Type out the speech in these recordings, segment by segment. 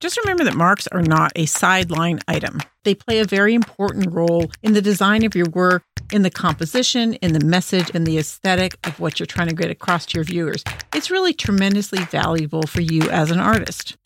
Just remember that marks are not a sideline item. They play a very important role in the design of your work, in the composition, in the message, and the aesthetic of what you're trying to get across to your viewers. It's really tremendously valuable for you as an artist.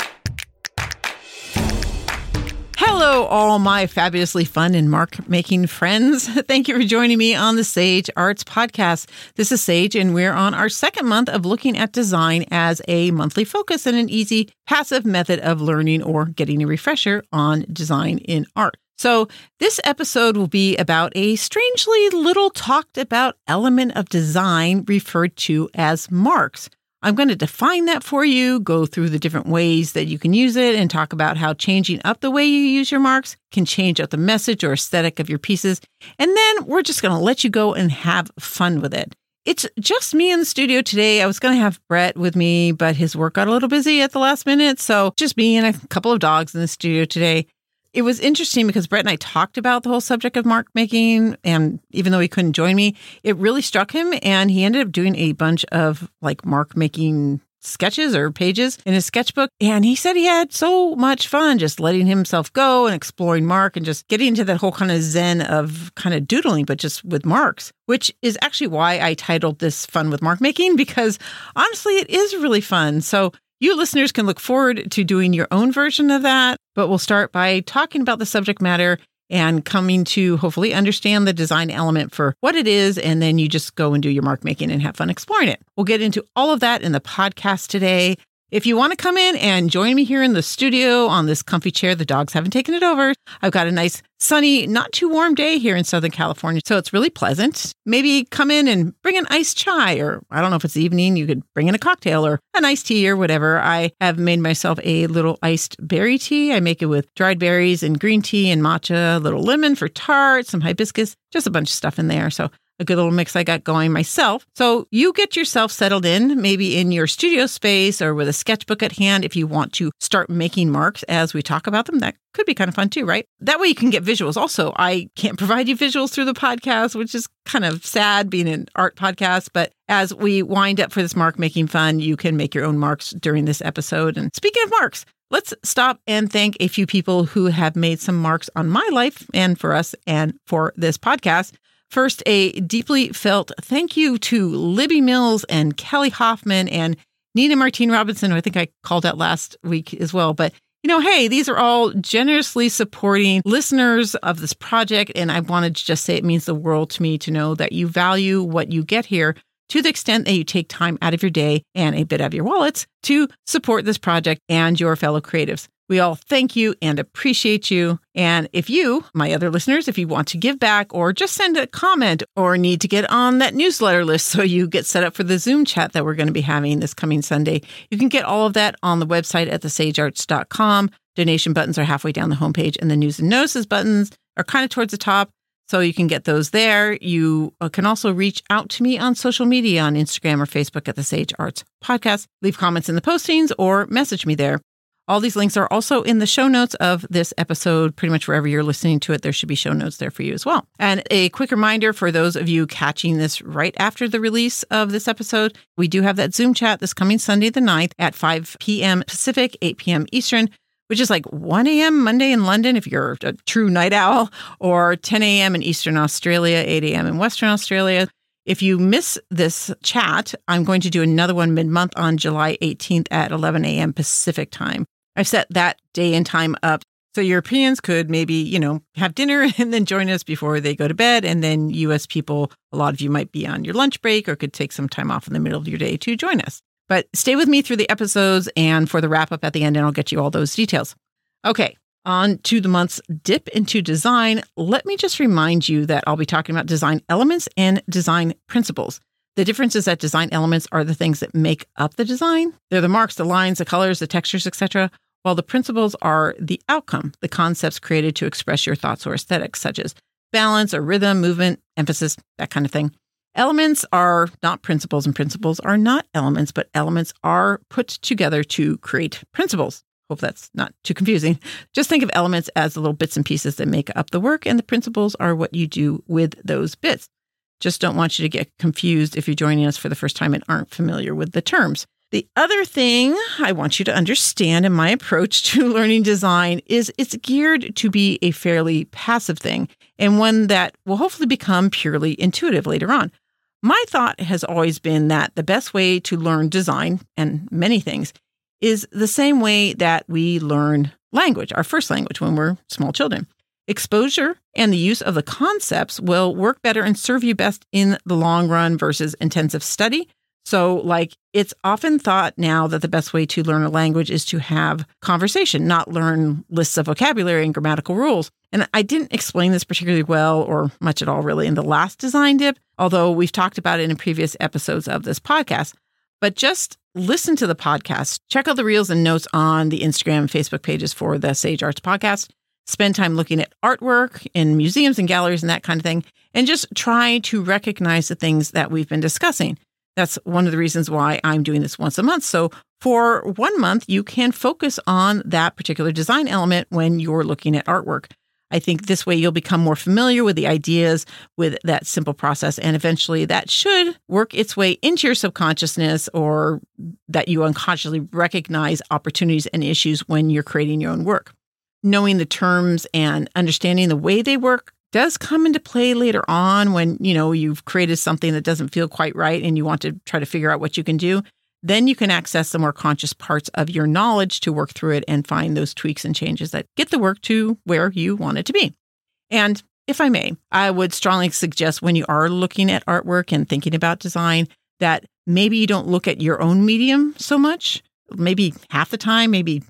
Hello, all my fabulously fun and mark making friends. Thank you for joining me on the Sage Arts Podcast. This is Sage, and we're on our second month of looking at design as a monthly focus and an easy, passive method of learning or getting a refresher on design in art. So, this episode will be about a strangely little talked about element of design referred to as marks. I'm going to define that for you, go through the different ways that you can use it, and talk about how changing up the way you use your marks can change up the message or aesthetic of your pieces. And then we're just going to let you go and have fun with it. It's just me in the studio today. I was going to have Brett with me, but his work got a little busy at the last minute. So just me and a couple of dogs in the studio today it was interesting because Brett and I talked about the whole subject of mark making. And even though he couldn't join me, it really struck him. And he ended up doing a bunch of like mark making sketches or pages in his sketchbook. And he said he had so much fun just letting himself go and exploring Mark and just getting into that whole kind of zen of kind of doodling, but just with marks, which is actually why I titled this Fun with Mark Making, because honestly, it is really fun. So you listeners can look forward to doing your own version of that, but we'll start by talking about the subject matter and coming to hopefully understand the design element for what it is. And then you just go and do your mark making and have fun exploring it. We'll get into all of that in the podcast today. If you want to come in and join me here in the studio on this comfy chair, the dogs haven't taken it over. I've got a nice, sunny, not too warm day here in Southern California. So it's really pleasant. Maybe come in and bring an iced chai, or I don't know if it's evening, you could bring in a cocktail or an iced tea or whatever. I have made myself a little iced berry tea. I make it with dried berries and green tea and matcha, a little lemon for tart, some hibiscus, just a bunch of stuff in there. So a good little mix I got going myself. So you get yourself settled in, maybe in your studio space or with a sketchbook at hand if you want to start making marks as we talk about them. That could be kind of fun too, right? That way you can get visuals. Also, I can't provide you visuals through the podcast, which is kind of sad being an art podcast. But as we wind up for this mark making fun, you can make your own marks during this episode. And speaking of marks, Let's stop and thank a few people who have made some marks on my life and for us and for this podcast. First, a deeply felt thank you to Libby Mills and Kelly Hoffman and Nina Martine Robinson, who I think I called out last week as well. But you know, hey, these are all generously supporting listeners of this project. And I wanted to just say it means the world to me to know that you value what you get here to the extent that you take time out of your day and a bit of your wallets to support this project and your fellow creatives. We all thank you and appreciate you. And if you, my other listeners, if you want to give back or just send a comment or need to get on that newsletter list so you get set up for the Zoom chat that we're going to be having this coming Sunday, you can get all of that on the website at thesagearts.com. Donation buttons are halfway down the homepage, and the news and notices buttons are kind of towards the top. So you can get those there. You uh, can also reach out to me on social media on Instagram or Facebook at the Sage Arts Podcast. Leave comments in the postings or message me there. All these links are also in the show notes of this episode. Pretty much wherever you're listening to it, there should be show notes there for you as well. And a quick reminder for those of you catching this right after the release of this episode, we do have that Zoom chat this coming Sunday, the 9th at 5 p.m. Pacific, 8 p.m. Eastern which is like 1 a.m. Monday in London if you're a true night owl, or 10 a.m. in Eastern Australia, 8 a.m. in Western Australia. If you miss this chat, I'm going to do another one mid month on July 18th at 11 a.m. Pacific time. I've set that day and time up. So Europeans could maybe, you know, have dinner and then join us before they go to bed. And then US people, a lot of you might be on your lunch break or could take some time off in the middle of your day to join us. But stay with me through the episodes and for the wrap up at the end, and I'll get you all those details. Okay, on to the month's dip into design. Let me just remind you that I'll be talking about design elements and design principles. The difference is that design elements are the things that make up the design. They're the marks, the lines, the colors, the textures, etc., while the principles are the outcome, the concepts created to express your thoughts or aesthetics, such as balance or rhythm, movement, emphasis, that kind of thing. Elements are not principles, and principles are not elements, but elements are put together to create principles. Hope that's not too confusing. Just think of elements as the little bits and pieces that make up the work, and the principles are what you do with those bits. Just don't want you to get confused if you're joining us for the first time and aren't familiar with the terms. The other thing I want you to understand in my approach to learning design is it's geared to be a fairly passive thing and one that will hopefully become purely intuitive later on. My thought has always been that the best way to learn design and many things is the same way that we learn language, our first language when we're small children. Exposure and the use of the concepts will work better and serve you best in the long run versus intensive study so, like, it's often thought now that the best way to learn a language is to have conversation, not learn lists of vocabulary and grammatical rules. And I didn't explain this particularly well or much at all, really, in the last design dip, although we've talked about it in previous episodes of this podcast. But just listen to the podcast, check out the reels and notes on the Instagram and Facebook pages for the Sage Arts Podcast. Spend time looking at artwork in museums and galleries and that kind of thing, and just try to recognize the things that we've been discussing. That's one of the reasons why I'm doing this once a month. So for one month, you can focus on that particular design element when you're looking at artwork. I think this way you'll become more familiar with the ideas with that simple process. And eventually that should work its way into your subconsciousness or that you unconsciously recognize opportunities and issues when you're creating your own work. Knowing the terms and understanding the way they work does come into play later on when, you know, you've created something that doesn't feel quite right and you want to try to figure out what you can do. Then you can access the more conscious parts of your knowledge to work through it and find those tweaks and changes that get the work to where you want it to be. And if I may, I would strongly suggest when you are looking at artwork and thinking about design that maybe you don't look at your own medium so much. Maybe half the time, maybe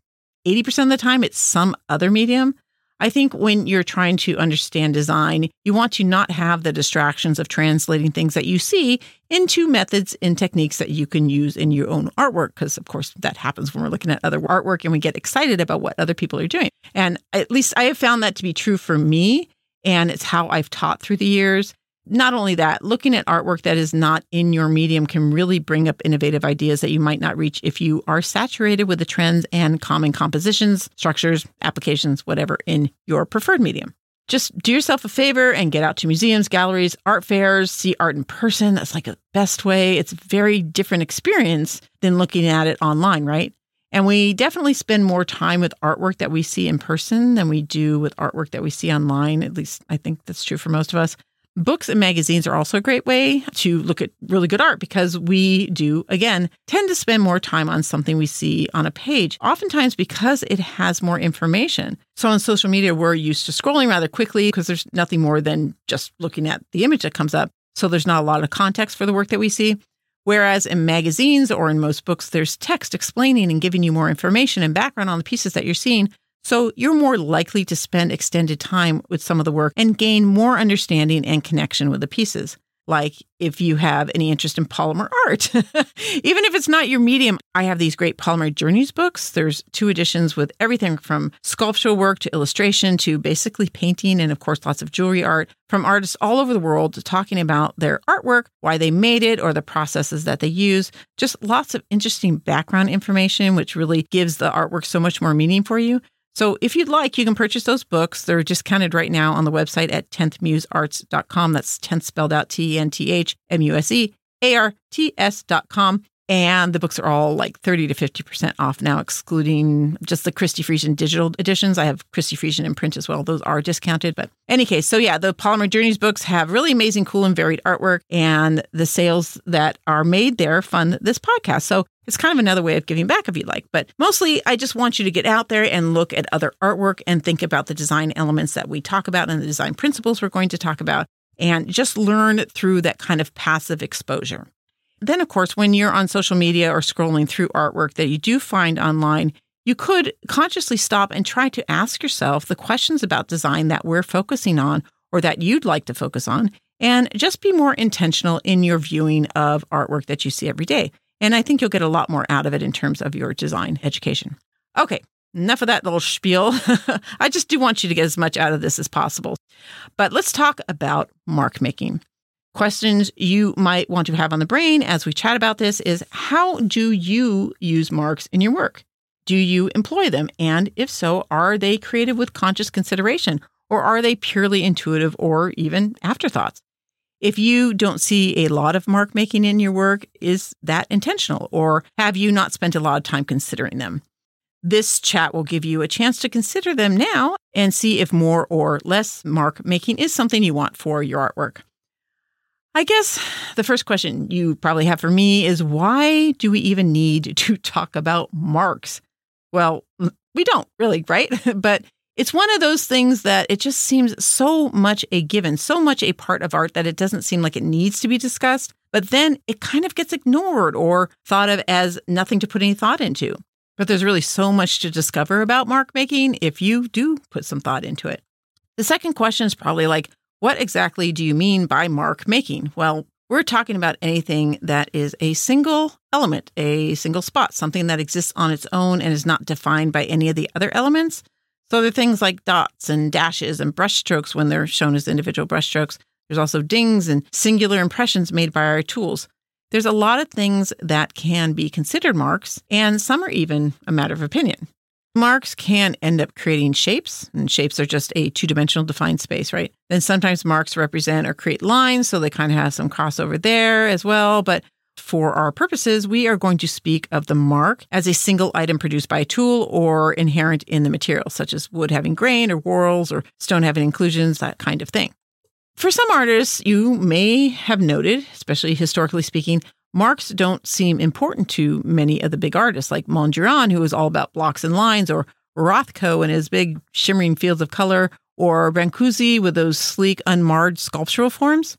80% of the time, it's some other medium. I think when you're trying to understand design, you want to not have the distractions of translating things that you see into methods and techniques that you can use in your own artwork. Because, of course, that happens when we're looking at other artwork and we get excited about what other people are doing. And at least I have found that to be true for me. And it's how I've taught through the years. Not only that, looking at artwork that is not in your medium can really bring up innovative ideas that you might not reach if you are saturated with the trends and common compositions, structures, applications, whatever in your preferred medium. Just do yourself a favor and get out to museums, galleries, art fairs, see art in person. That's like the best way. It's a very different experience than looking at it online, right? And we definitely spend more time with artwork that we see in person than we do with artwork that we see online. At least I think that's true for most of us. Books and magazines are also a great way to look at really good art because we do, again, tend to spend more time on something we see on a page, oftentimes because it has more information. So on social media, we're used to scrolling rather quickly because there's nothing more than just looking at the image that comes up. So there's not a lot of context for the work that we see. Whereas in magazines or in most books, there's text explaining and giving you more information and background on the pieces that you're seeing. So you're more likely to spend extended time with some of the work and gain more understanding and connection with the pieces. Like if you have any interest in polymer art, even if it's not your medium, I have these great polymer journeys books. There's two editions with everything from sculptural work to illustration to basically painting and, of course, lots of jewelry art from artists all over the world talking about their artwork, why they made it, or the processes that they use. Just lots of interesting background information, which really gives the artwork so much more meaning for you. So if you'd like, you can purchase those books. They're discounted right now on the website at tenthmusearts.com. That's 10th spelled out T E N T H M U S E A R T S.com. And the books are all like 30 to 50% off now, excluding just the Christi Friesen digital editions. I have Christi Friesen in print as well. Those are discounted. But any case, so yeah, the Polymer Journeys books have really amazing, cool, and varied artwork. And the sales that are made there fund this podcast. So it's kind of another way of giving back if you like. But mostly, I just want you to get out there and look at other artwork and think about the design elements that we talk about and the design principles we're going to talk about and just learn through that kind of passive exposure. Then, of course, when you're on social media or scrolling through artwork that you do find online, you could consciously stop and try to ask yourself the questions about design that we're focusing on or that you'd like to focus on, and just be more intentional in your viewing of artwork that you see every day. And I think you'll get a lot more out of it in terms of your design education. Okay, enough of that little spiel. I just do want you to get as much out of this as possible. But let's talk about mark making. Questions you might want to have on the brain as we chat about this is how do you use marks in your work? Do you employ them? And if so, are they created with conscious consideration or are they purely intuitive or even afterthoughts? If you don't see a lot of mark making in your work, is that intentional or have you not spent a lot of time considering them? This chat will give you a chance to consider them now and see if more or less mark making is something you want for your artwork. I guess the first question you probably have for me is why do we even need to talk about marks? Well, we don't really, right? but it's one of those things that it just seems so much a given, so much a part of art that it doesn't seem like it needs to be discussed. But then it kind of gets ignored or thought of as nothing to put any thought into. But there's really so much to discover about mark making if you do put some thought into it. The second question is probably like, what exactly do you mean by mark making? Well, we're talking about anything that is a single element, a single spot, something that exists on its own and is not defined by any of the other elements. So there are things like dots and dashes and brushstrokes when they're shown as individual brushstrokes. There's also dings and singular impressions made by our tools. There's a lot of things that can be considered marks, and some are even a matter of opinion. Marks can end up creating shapes, and shapes are just a two dimensional defined space, right? Then sometimes marks represent or create lines, so they kind of have some crossover there as well. But for our purposes, we are going to speak of the mark as a single item produced by a tool or inherent in the material, such as wood having grain or whorls or stone having inclusions, that kind of thing. For some artists, you may have noted, especially historically speaking, marks don't seem important to many of the big artists like Mondrian, who is all about blocks and lines, or Rothko and his big shimmering fields of color, or Brancusi with those sleek, unmarred sculptural forms.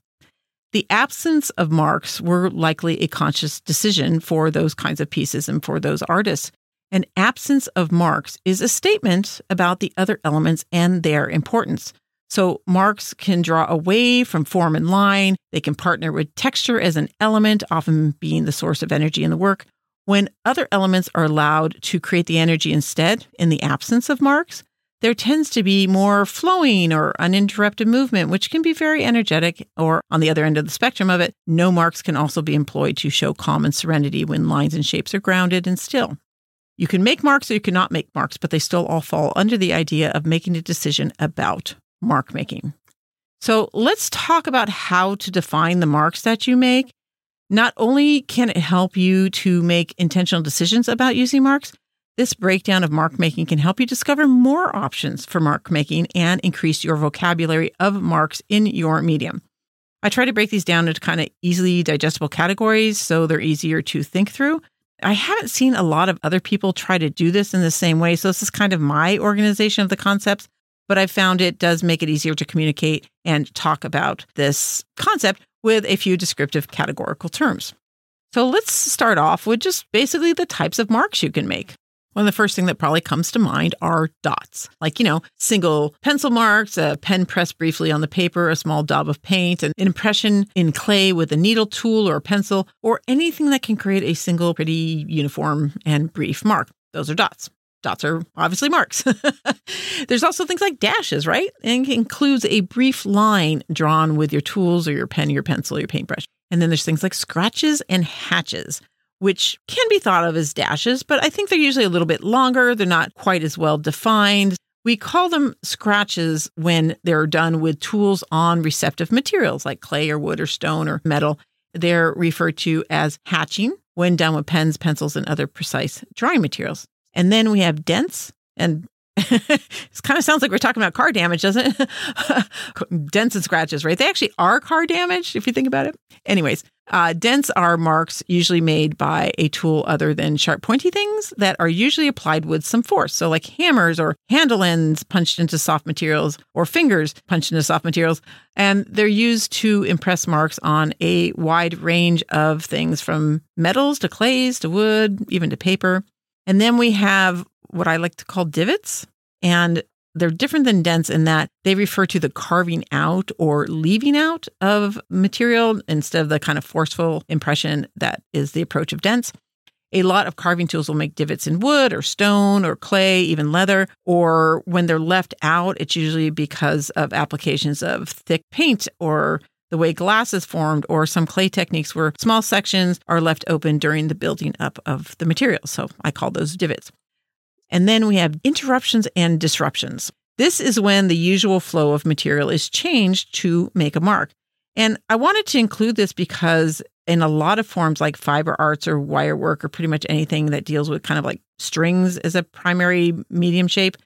The absence of marks were likely a conscious decision for those kinds of pieces and for those artists. An absence of marks is a statement about the other elements and their importance. So marks can draw away from form and line. They can partner with texture as an element, often being the source of energy in the work. When other elements are allowed to create the energy instead, in the absence of marks, there tends to be more flowing or uninterrupted movement, which can be very energetic. Or on the other end of the spectrum of it, no marks can also be employed to show calm and serenity when lines and shapes are grounded and still. You can make marks or you cannot make marks, but they still all fall under the idea of making a decision about mark making. So let's talk about how to define the marks that you make. Not only can it help you to make intentional decisions about using marks, this breakdown of mark making can help you discover more options for mark making and increase your vocabulary of marks in your medium. I try to break these down into kind of easily digestible categories so they're easier to think through. I haven't seen a lot of other people try to do this in the same way. So, this is kind of my organization of the concepts but I found it does make it easier to communicate and talk about this concept with a few descriptive categorical terms. So let's start off with just basically the types of marks you can make. One of the first thing that probably comes to mind are dots, like, you know, single pencil marks, a pen pressed briefly on the paper, a small daub of paint, an impression in clay with a needle tool or a pencil, or anything that can create a single pretty uniform and brief mark. Those are dots dots are obviously marks. There's also things like dashes, right? And includes a brief line drawn with your tools or your pen, your pencil, your paintbrush. And then there's things like scratches and hatches, which can be thought of as dashes, but I think they're usually a little bit longer. They're not quite as well defined. We call them scratches when they're done with tools on receptive materials like clay or wood or stone or metal. They're referred to as hatching when done with pens, pencils, and other precise drawing materials. And then we have dents and it kind of sounds like we're talking about car damage, doesn't it? dents and scratches, right? They actually are car damage if you think about it. Anyways, uh, dents are marks usually made by a tool other than sharp, pointy things that are usually applied with some force. So, like hammers or handle ends punched into soft materials or fingers punched into soft materials. And they're used to impress marks on a wide range of things from metals to clays to wood, even to paper. And then we have what I like to call divots. And they're different than dents in that they refer to the carving out or leaving out of material instead of the kind of forceful impression that is the approach of dents. A lot of carving tools will make divots in wood or stone or clay, even leather, or when they're left out, it's usually because of applications of thick paint or the way glass is formed, or some clay techniques where small sections are left open during the building up of the material. So I call those divots. And then we have interruptions and disruptions. This is when the usual flow of material is changed to make a mark. And I wanted to include this because in a lot of forms like fiber arts or wire work or pretty much anything that deals with kind of like strings as a primary medium shape,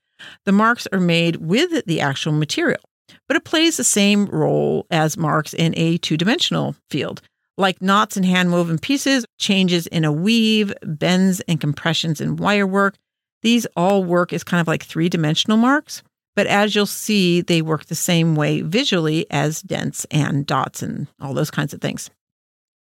the marks are made with the actual material. But it plays the same role as marks in a two dimensional field. Like knots and hand woven pieces, changes in a weave, bends and compressions in wire work, these all work as kind of like three dimensional marks. But as you'll see, they work the same way visually as dents and dots and all those kinds of things.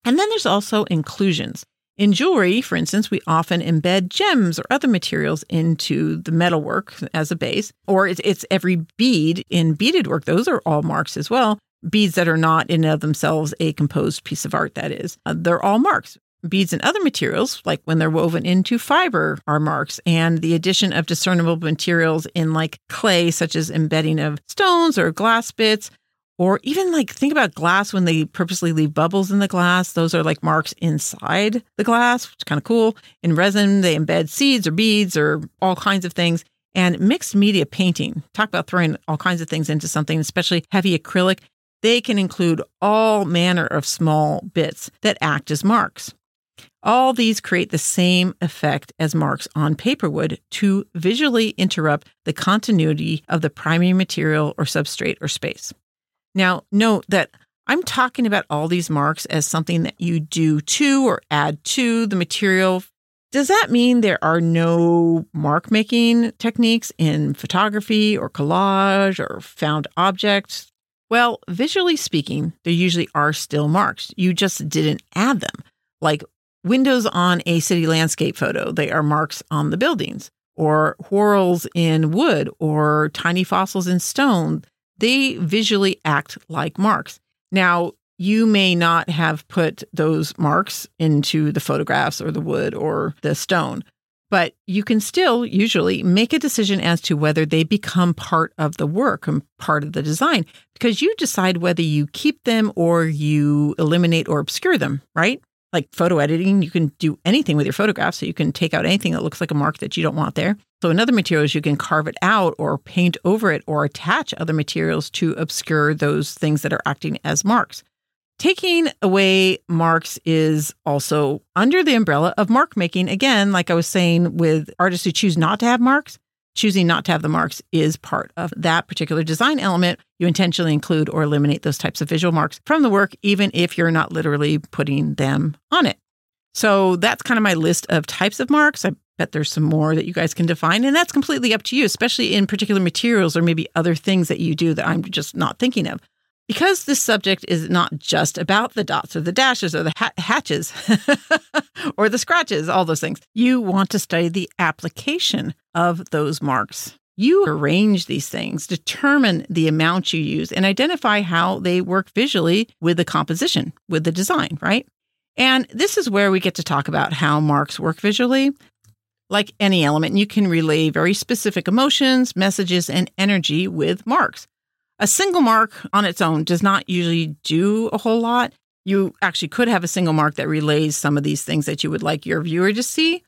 And then there's also inclusions. In jewelry, for instance, we often embed gems or other materials into the metalwork as a base, or it's, it's every bead in beaded work. Those are all marks as well. Beads that are not in of themselves a composed piece of art, that is. Uh, they're all marks. Beads and other materials, like when they're woven into fiber, are marks, and the addition of discernible materials in like clay, such as embedding of stones or glass bits, or even like think about glass when they purposely leave bubbles in the glass. Those are like marks inside the glass, which is kind of cool. In resin, they embed seeds or beads or all kinds of things. And mixed media painting, talk about throwing all kinds of things into something, especially heavy acrylic. They can include all manner of small bits that act as marks. All these create the same effect as marks on paper would to visually interrupt the continuity of the primary material or substrate or space. Now, note that I'm talking about all these marks as something that you do to or add to the material. Does that mean there are no mark making techniques in photography or collage or found objects? Well, visually speaking, there usually are still marks. You just didn't add them. Like windows on a city landscape photo, they are marks on the buildings, or whorls in wood, or tiny fossils in stone they visually act like marks. Now, you may not have put those marks into the photographs or the wood or the stone, but you can still usually make a decision as to whether they become part of the work and part of the design because you decide whether you keep them or you eliminate or obscure them, right? like photo editing, you can do anything with your photographs. So you can take out anything that looks like a mark that you don't want there. So in other materials, you can carve it out or paint over it or attach other materials to obscure those things that are acting as marks. Taking away marks is also under the umbrella of mark making. Again, like I was saying with artists who choose not to have marks, choosing not to have the marks is part of that particular design element. You intentionally include or eliminate those types of visual marks from the work, even if you're not literally putting them on it. So that's kind of my list of types of marks. I bet there's some more that you guys can define, and that's completely up to you, especially in particular materials or maybe other things that you do that I'm just not thinking of. Because this subject is not just about the dots or the dashes or the ha- hatches or the scratches, all those things, you want to study the application of those marks. You arrange these things, determine the amount you use, and identify how they work visually with the composition, with the design, right? And this is where we get to talk about how marks work visually. Like any element, you can relay very specific emotions, messages, and energy with marks. A single mark on its own does not usually do a whole lot. You actually could have a single mark that relays some of these things that you would like your viewer to see,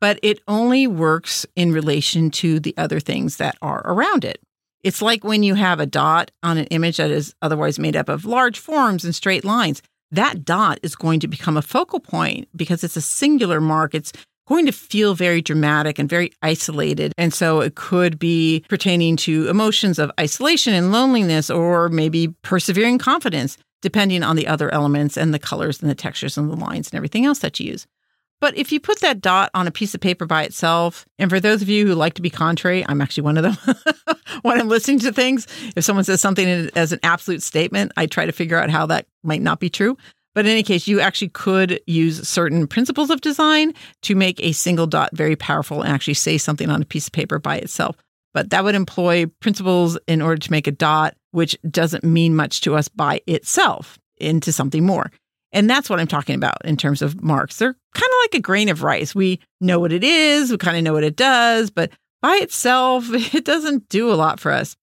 but it only works in relation to the other things that are around it. It's like when you have a dot on an image that is otherwise made up of large forms and straight lines. That dot is going to become a focal point because it's a singular mark. It's going to feel very dramatic and very isolated. And so it could be pertaining to emotions of isolation and loneliness, or maybe persevering confidence, depending on the other elements and the colors and the textures and the lines and everything else that you use. But if you put that dot on a piece of paper by itself, and for those of you who like to be contrary, I'm actually one of them. when I'm listening to things, if someone says something as an absolute statement, I try to figure out how that might not be true. But in any case, you actually could use certain principles of design to make a single dot very powerful and actually say something on a piece of paper by itself. But that would employ principles in order to make a dot, which doesn't mean much to us by itself, into something more. And that's what I'm talking about in terms of marks. They're kind of like a grain of rice. We know what it is, we kind of know what it does, but by itself, it doesn't do a lot for us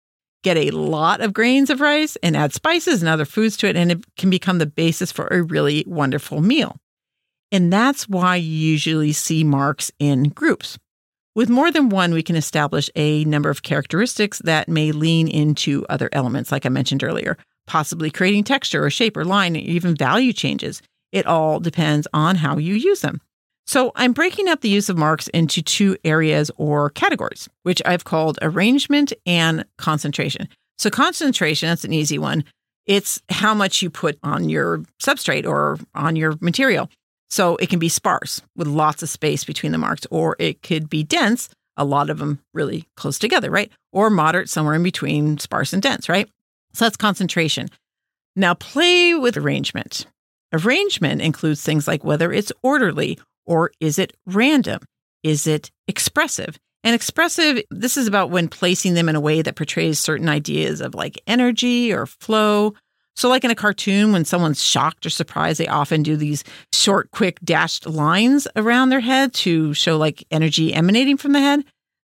get a lot of grains of rice and add spices and other foods to it, and it can become the basis for a really wonderful meal. And that's why you usually see marks in groups. With more than one, we can establish a number of characteristics that may lean into other elements, like I mentioned earlier. possibly creating texture or shape or line, or even value changes. It all depends on how you use them. So I'm breaking up the use of marks into two areas or categories, which I've called arrangement and concentration. So concentration, that's an easy one. It's how much you put on your substrate or on your material. So it can be sparse with lots of space between the marks, or it could be dense, a lot of them really close together, right? Or moderate, somewhere in between sparse and dense, right? So that's concentration. Now play with arrangement. Arrangement includes things like whether it's orderly or is it random? Is it expressive? And expressive, this is about when placing them in a way that portrays certain ideas of like energy or flow. So, like in a cartoon, when someone's shocked or surprised, they often do these short, quick, dashed lines around their head to show like energy emanating from the head.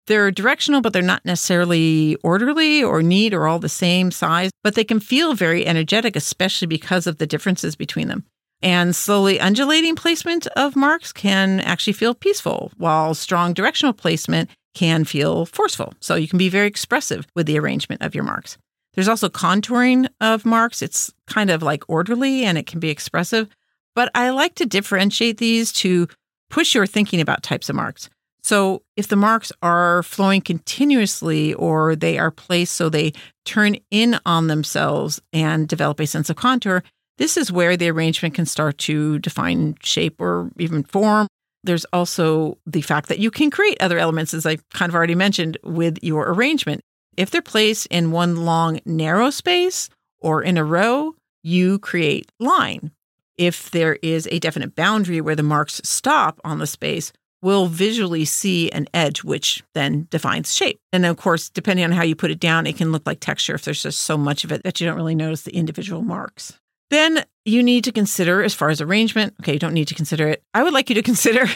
They're directional, but they're not necessarily orderly or neat or all the same size, but they can feel very energetic, especially because of the differences between them. And slowly undulating placement of marks can actually feel peaceful, while strong directional placement can feel forceful. So you can be very expressive with the arrangement of your marks. There's also contouring of marks. It's kind of like orderly and it can be expressive, but I like to differentiate these to push your thinking about types of marks. So if the marks are flowing continuously or they are placed so they turn in on themselves and develop a sense of contour, this is where the arrangement can start to define shape or even form. There's also the fact that you can create other elements, as I kind of already mentioned, with your arrangement. If they're placed in one long, narrow space or in a row, you create line. If there is a definite boundary where the marks stop on the space, we'll visually see an edge, which then defines shape. And of course, depending on how you put it down, it can look like texture if there's just so much of it that you don't really notice the individual marks. Then you need to consider, as far as arrangement, okay, you don't need to consider it. I would like you to consider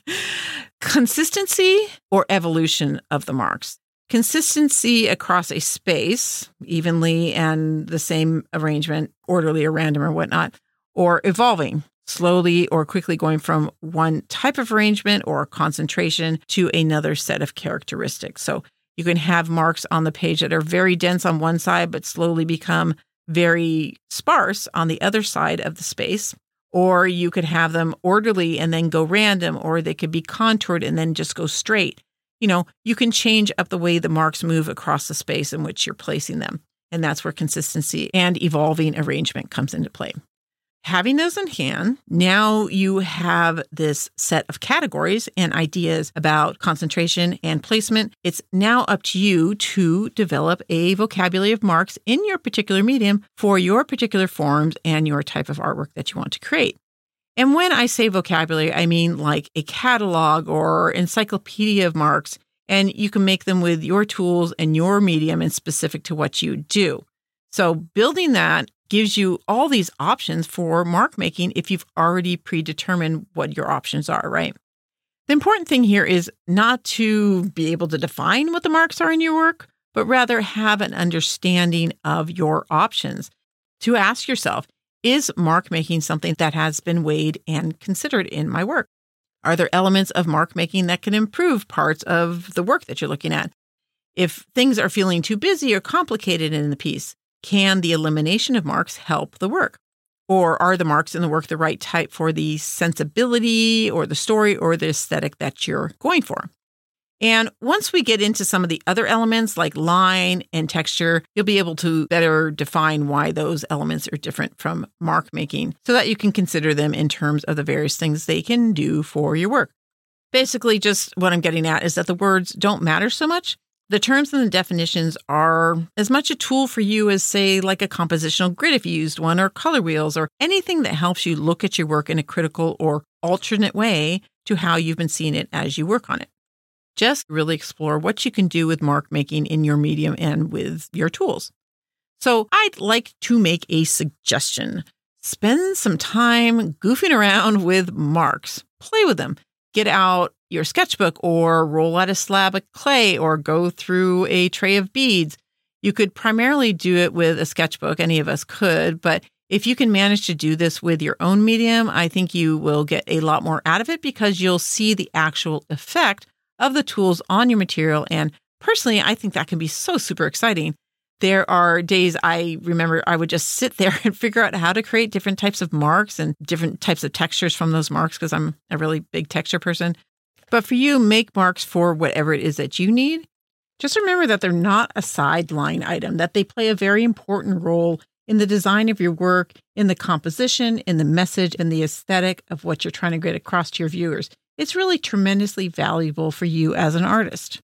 consistency or evolution of the marks. Consistency across a space, evenly and the same arrangement, orderly or random or whatnot, or evolving slowly or quickly going from one type of arrangement or concentration to another set of characteristics. So you can have marks on the page that are very dense on one side, but slowly become very sparse on the other side of the space. Or you could have them orderly and then go random, or they could be contoured and then just go straight. You know, you can change up the way the marks move across the space in which you're placing them. And that's where consistency and evolving arrangement comes into play. Having those in hand, now you have this set of categories and ideas about concentration and placement. It's now up to you to develop a vocabulary of marks in your particular medium for your particular forms and your type of artwork that you want to create. And when I say vocabulary, I mean like a catalog or encyclopedia of marks, and you can make them with your tools and your medium and specific to what you do. So, building that gives you all these options for mark making if you've already predetermined what your options are, right? The important thing here is not to be able to define what the marks are in your work, but rather have an understanding of your options. To ask yourself, is mark making something that has been weighed and considered in my work? Are there elements of mark making that can improve parts of the work that you're looking at? If things are feeling too busy or complicated in the piece, can the elimination of marks help the work? Or are the marks in the work the right type for the sensibility or the story or the aesthetic that you're going for? And once we get into some of the other elements like line and texture, you'll be able to better define why those elements are different from mark making so that you can consider them in terms of the various things they can do for your work. Basically, just what I'm getting at is that the words don't matter so much the terms and the definitions are as much a tool for you as, say, like a compositional grid if you used one, or color wheels, or anything that helps you look at your work in a critical or alternate way to how you've been seeing it as you work on it. Just really explore what you can do with mark making in your medium and with your tools. So, I'd like to make a suggestion. Spend some time goofing around with marks, play with them, get out your sketchbook or roll out a slab of clay or go through a tray of beads. You could primarily do it with a sketchbook. Any of us could, but if you can manage to do this with your own medium, I think you will get a lot more out of it because you'll see the actual effect of the tools on your material. And personally, I think that can be so super exciting There are days I remember I would just sit there and figure out how to create different types of marks and different types of textures from those marks because I'm a really big texture person. But for you, make marks for whatever it is that you need. Just remember that they're not a sideline item, that they play a very important role in the design of your work, in the composition, in the message, in the aesthetic of what you're trying to get across to your viewers. It's really tremendously valuable for you as an artist.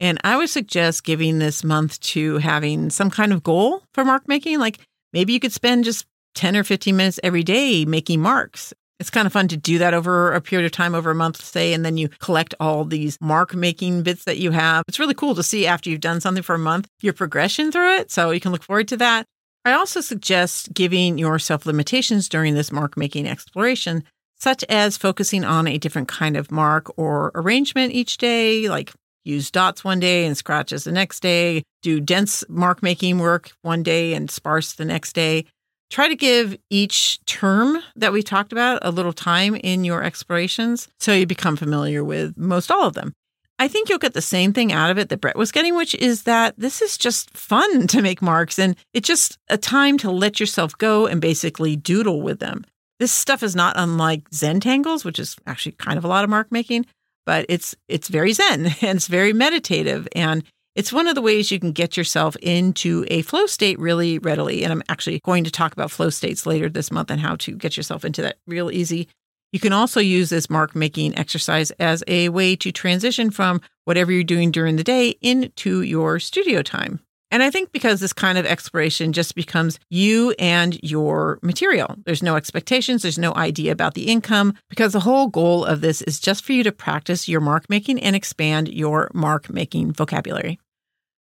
And I would suggest giving this month to having some kind of goal for mark making. Like maybe you could spend just 10 or 15 minutes every day making marks. It's kind of fun to do that over a period of time, over a month, say, and then you collect all these mark making bits that you have. It's really cool to see after you've done something for a month, your progression through it. So you can look forward to that. I also suggest giving yourself limitations during this mark making exploration, such as focusing on a different kind of mark or arrangement each day, like use dots one day and scratches the next day, do dense mark making work one day and sparse the next day. Try to give each term that we talked about a little time in your explorations so you become familiar with most all of them. I think you'll get the same thing out of it that Brett was getting, which is that this is just fun to make marks and it's just a time to let yourself go and basically doodle with them. This stuff is not unlike Zentangles, which is actually kind of a lot of mark making, but it's it's very zen and it's very meditative and it's one of the ways you can get yourself into a flow state really readily. And I'm actually going to talk about flow states later this month and how to get yourself into that real easy. You can also use this mark making exercise as a way to transition from whatever you're doing during the day into your studio time. And I think because this kind of exploration just becomes you and your material. There's no expectations, there's no idea about the income, because the whole goal of this is just for you to practice your mark making and expand your mark making vocabulary.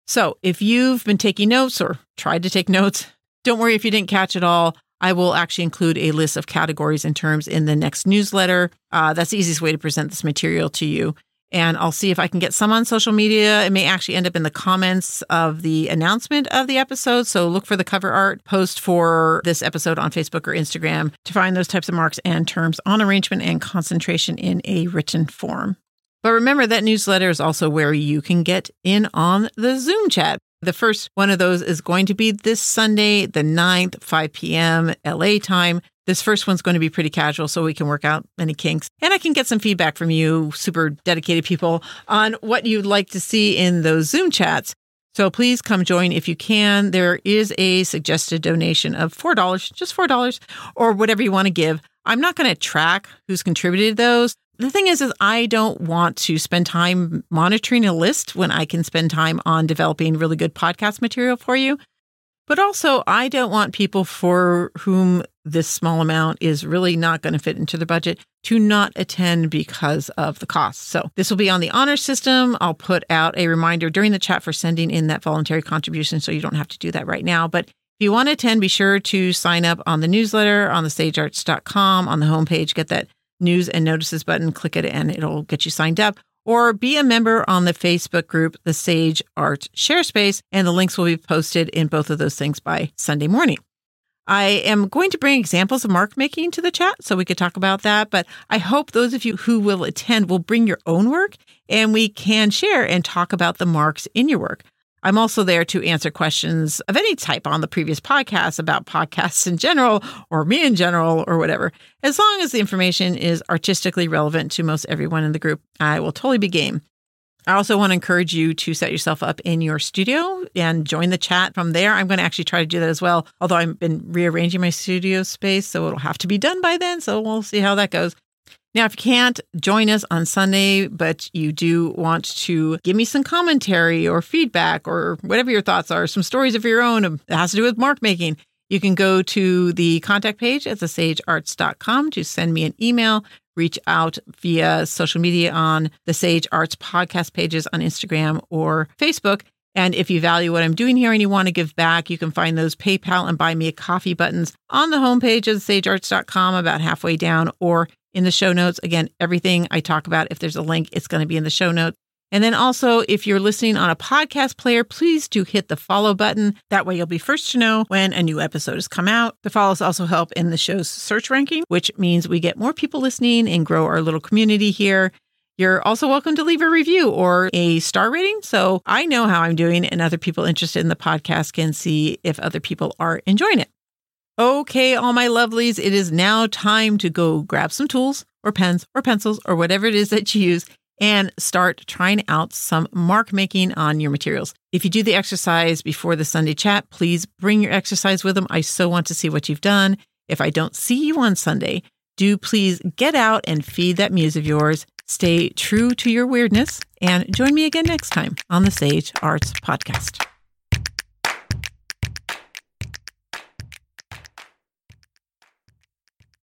So if you've been taking notes or tried to take notes, don't worry if you didn't catch it all. I will actually include a list of categories and terms in the next newsletter. Uh, that's the easiest way to present this material to you. And I'll see if I can get some on social media. It may actually end up in the comments of the announcement of the episode. So look for the cover art post for this episode on Facebook or Instagram to find those types of marks and terms on arrangement and concentration in a written form. But remember, that newsletter is also where you can get in on the Zoom chat. The first one of those is going to be this Sunday, the 9th, 5 p.m. LA time. This first one's going to be pretty casual so we can work out any kinks. And I can get some feedback from you, super dedicated people, on what you'd like to see in those Zoom chats. So please come join if you can. There is a suggested donation of $4, just $4, or whatever you want to give. I'm not going to track who's contributed those the thing is is i don't want to spend time monitoring a list when i can spend time on developing really good podcast material for you. But also i don't want people for whom this small amount is really not going to fit into the budget to not attend because of the cost. So this will be on the honor system. I'll put out a reminder during the chat for sending in that voluntary contribution so you don't have to do that right now. But if you want to attend, be sure to sign up on the newsletter on the sagearts.com on the homepage. Get that news and notices button, click it and it'll get you signed up. Or be a member on the Facebook group, the Sage Arts Share Space, and the links will be posted in both of those things by Sunday morning. I am going to bring examples of mark making to the chat so we could talk about that. But I hope those of you who will attend will bring your own work and we can share and talk about the marks in your work. I'm also there to answer questions of any type on the previous podcast about podcasts in general or me in general or whatever. As long as the information is artistically relevant to most everyone in the group, I will totally be game. I also want to encourage you to set yourself up in your studio and join the chat from there. I'm going to actually try to do that as well, although I've been rearranging my studio space, so it'll have to be done by then. So we'll see how that goes. Now, if you can't join us on Sunday, but you do want to give me some commentary or feedback or whatever your thoughts are, some stories of your own um, that has to do with mark making, you can go to the contact page at thesagearts.com to send me an email, reach out via social media on the Sage Arts podcast pages on Instagram or Facebook. And if you value what I'm doing here and you want to give back, you can find those PayPal and buy me a coffee buttons on the homepage of sagearts.com about halfway down, or in the show notes. Again, everything I talk about, if there's a link, it's going to be in the show notes. And then also, if you're listening on a podcast player, please do hit the follow button. That way, you'll be first to know when a new episode has come out. The follows also help in the show's search ranking, which means we get more people listening and grow our little community here. You're also welcome to leave a review or a star rating so I know how I'm doing and other people interested in the podcast can see if other people are enjoying it. Okay, all my lovelies, it is now time to go grab some tools or pens or pencils or whatever it is that you use and start trying out some mark making on your materials. If you do the exercise before the Sunday chat, please bring your exercise with them. I so want to see what you've done. If I don't see you on Sunday, do please get out and feed that muse of yours. Stay true to your weirdness and join me again next time on the Sage Arts Podcast.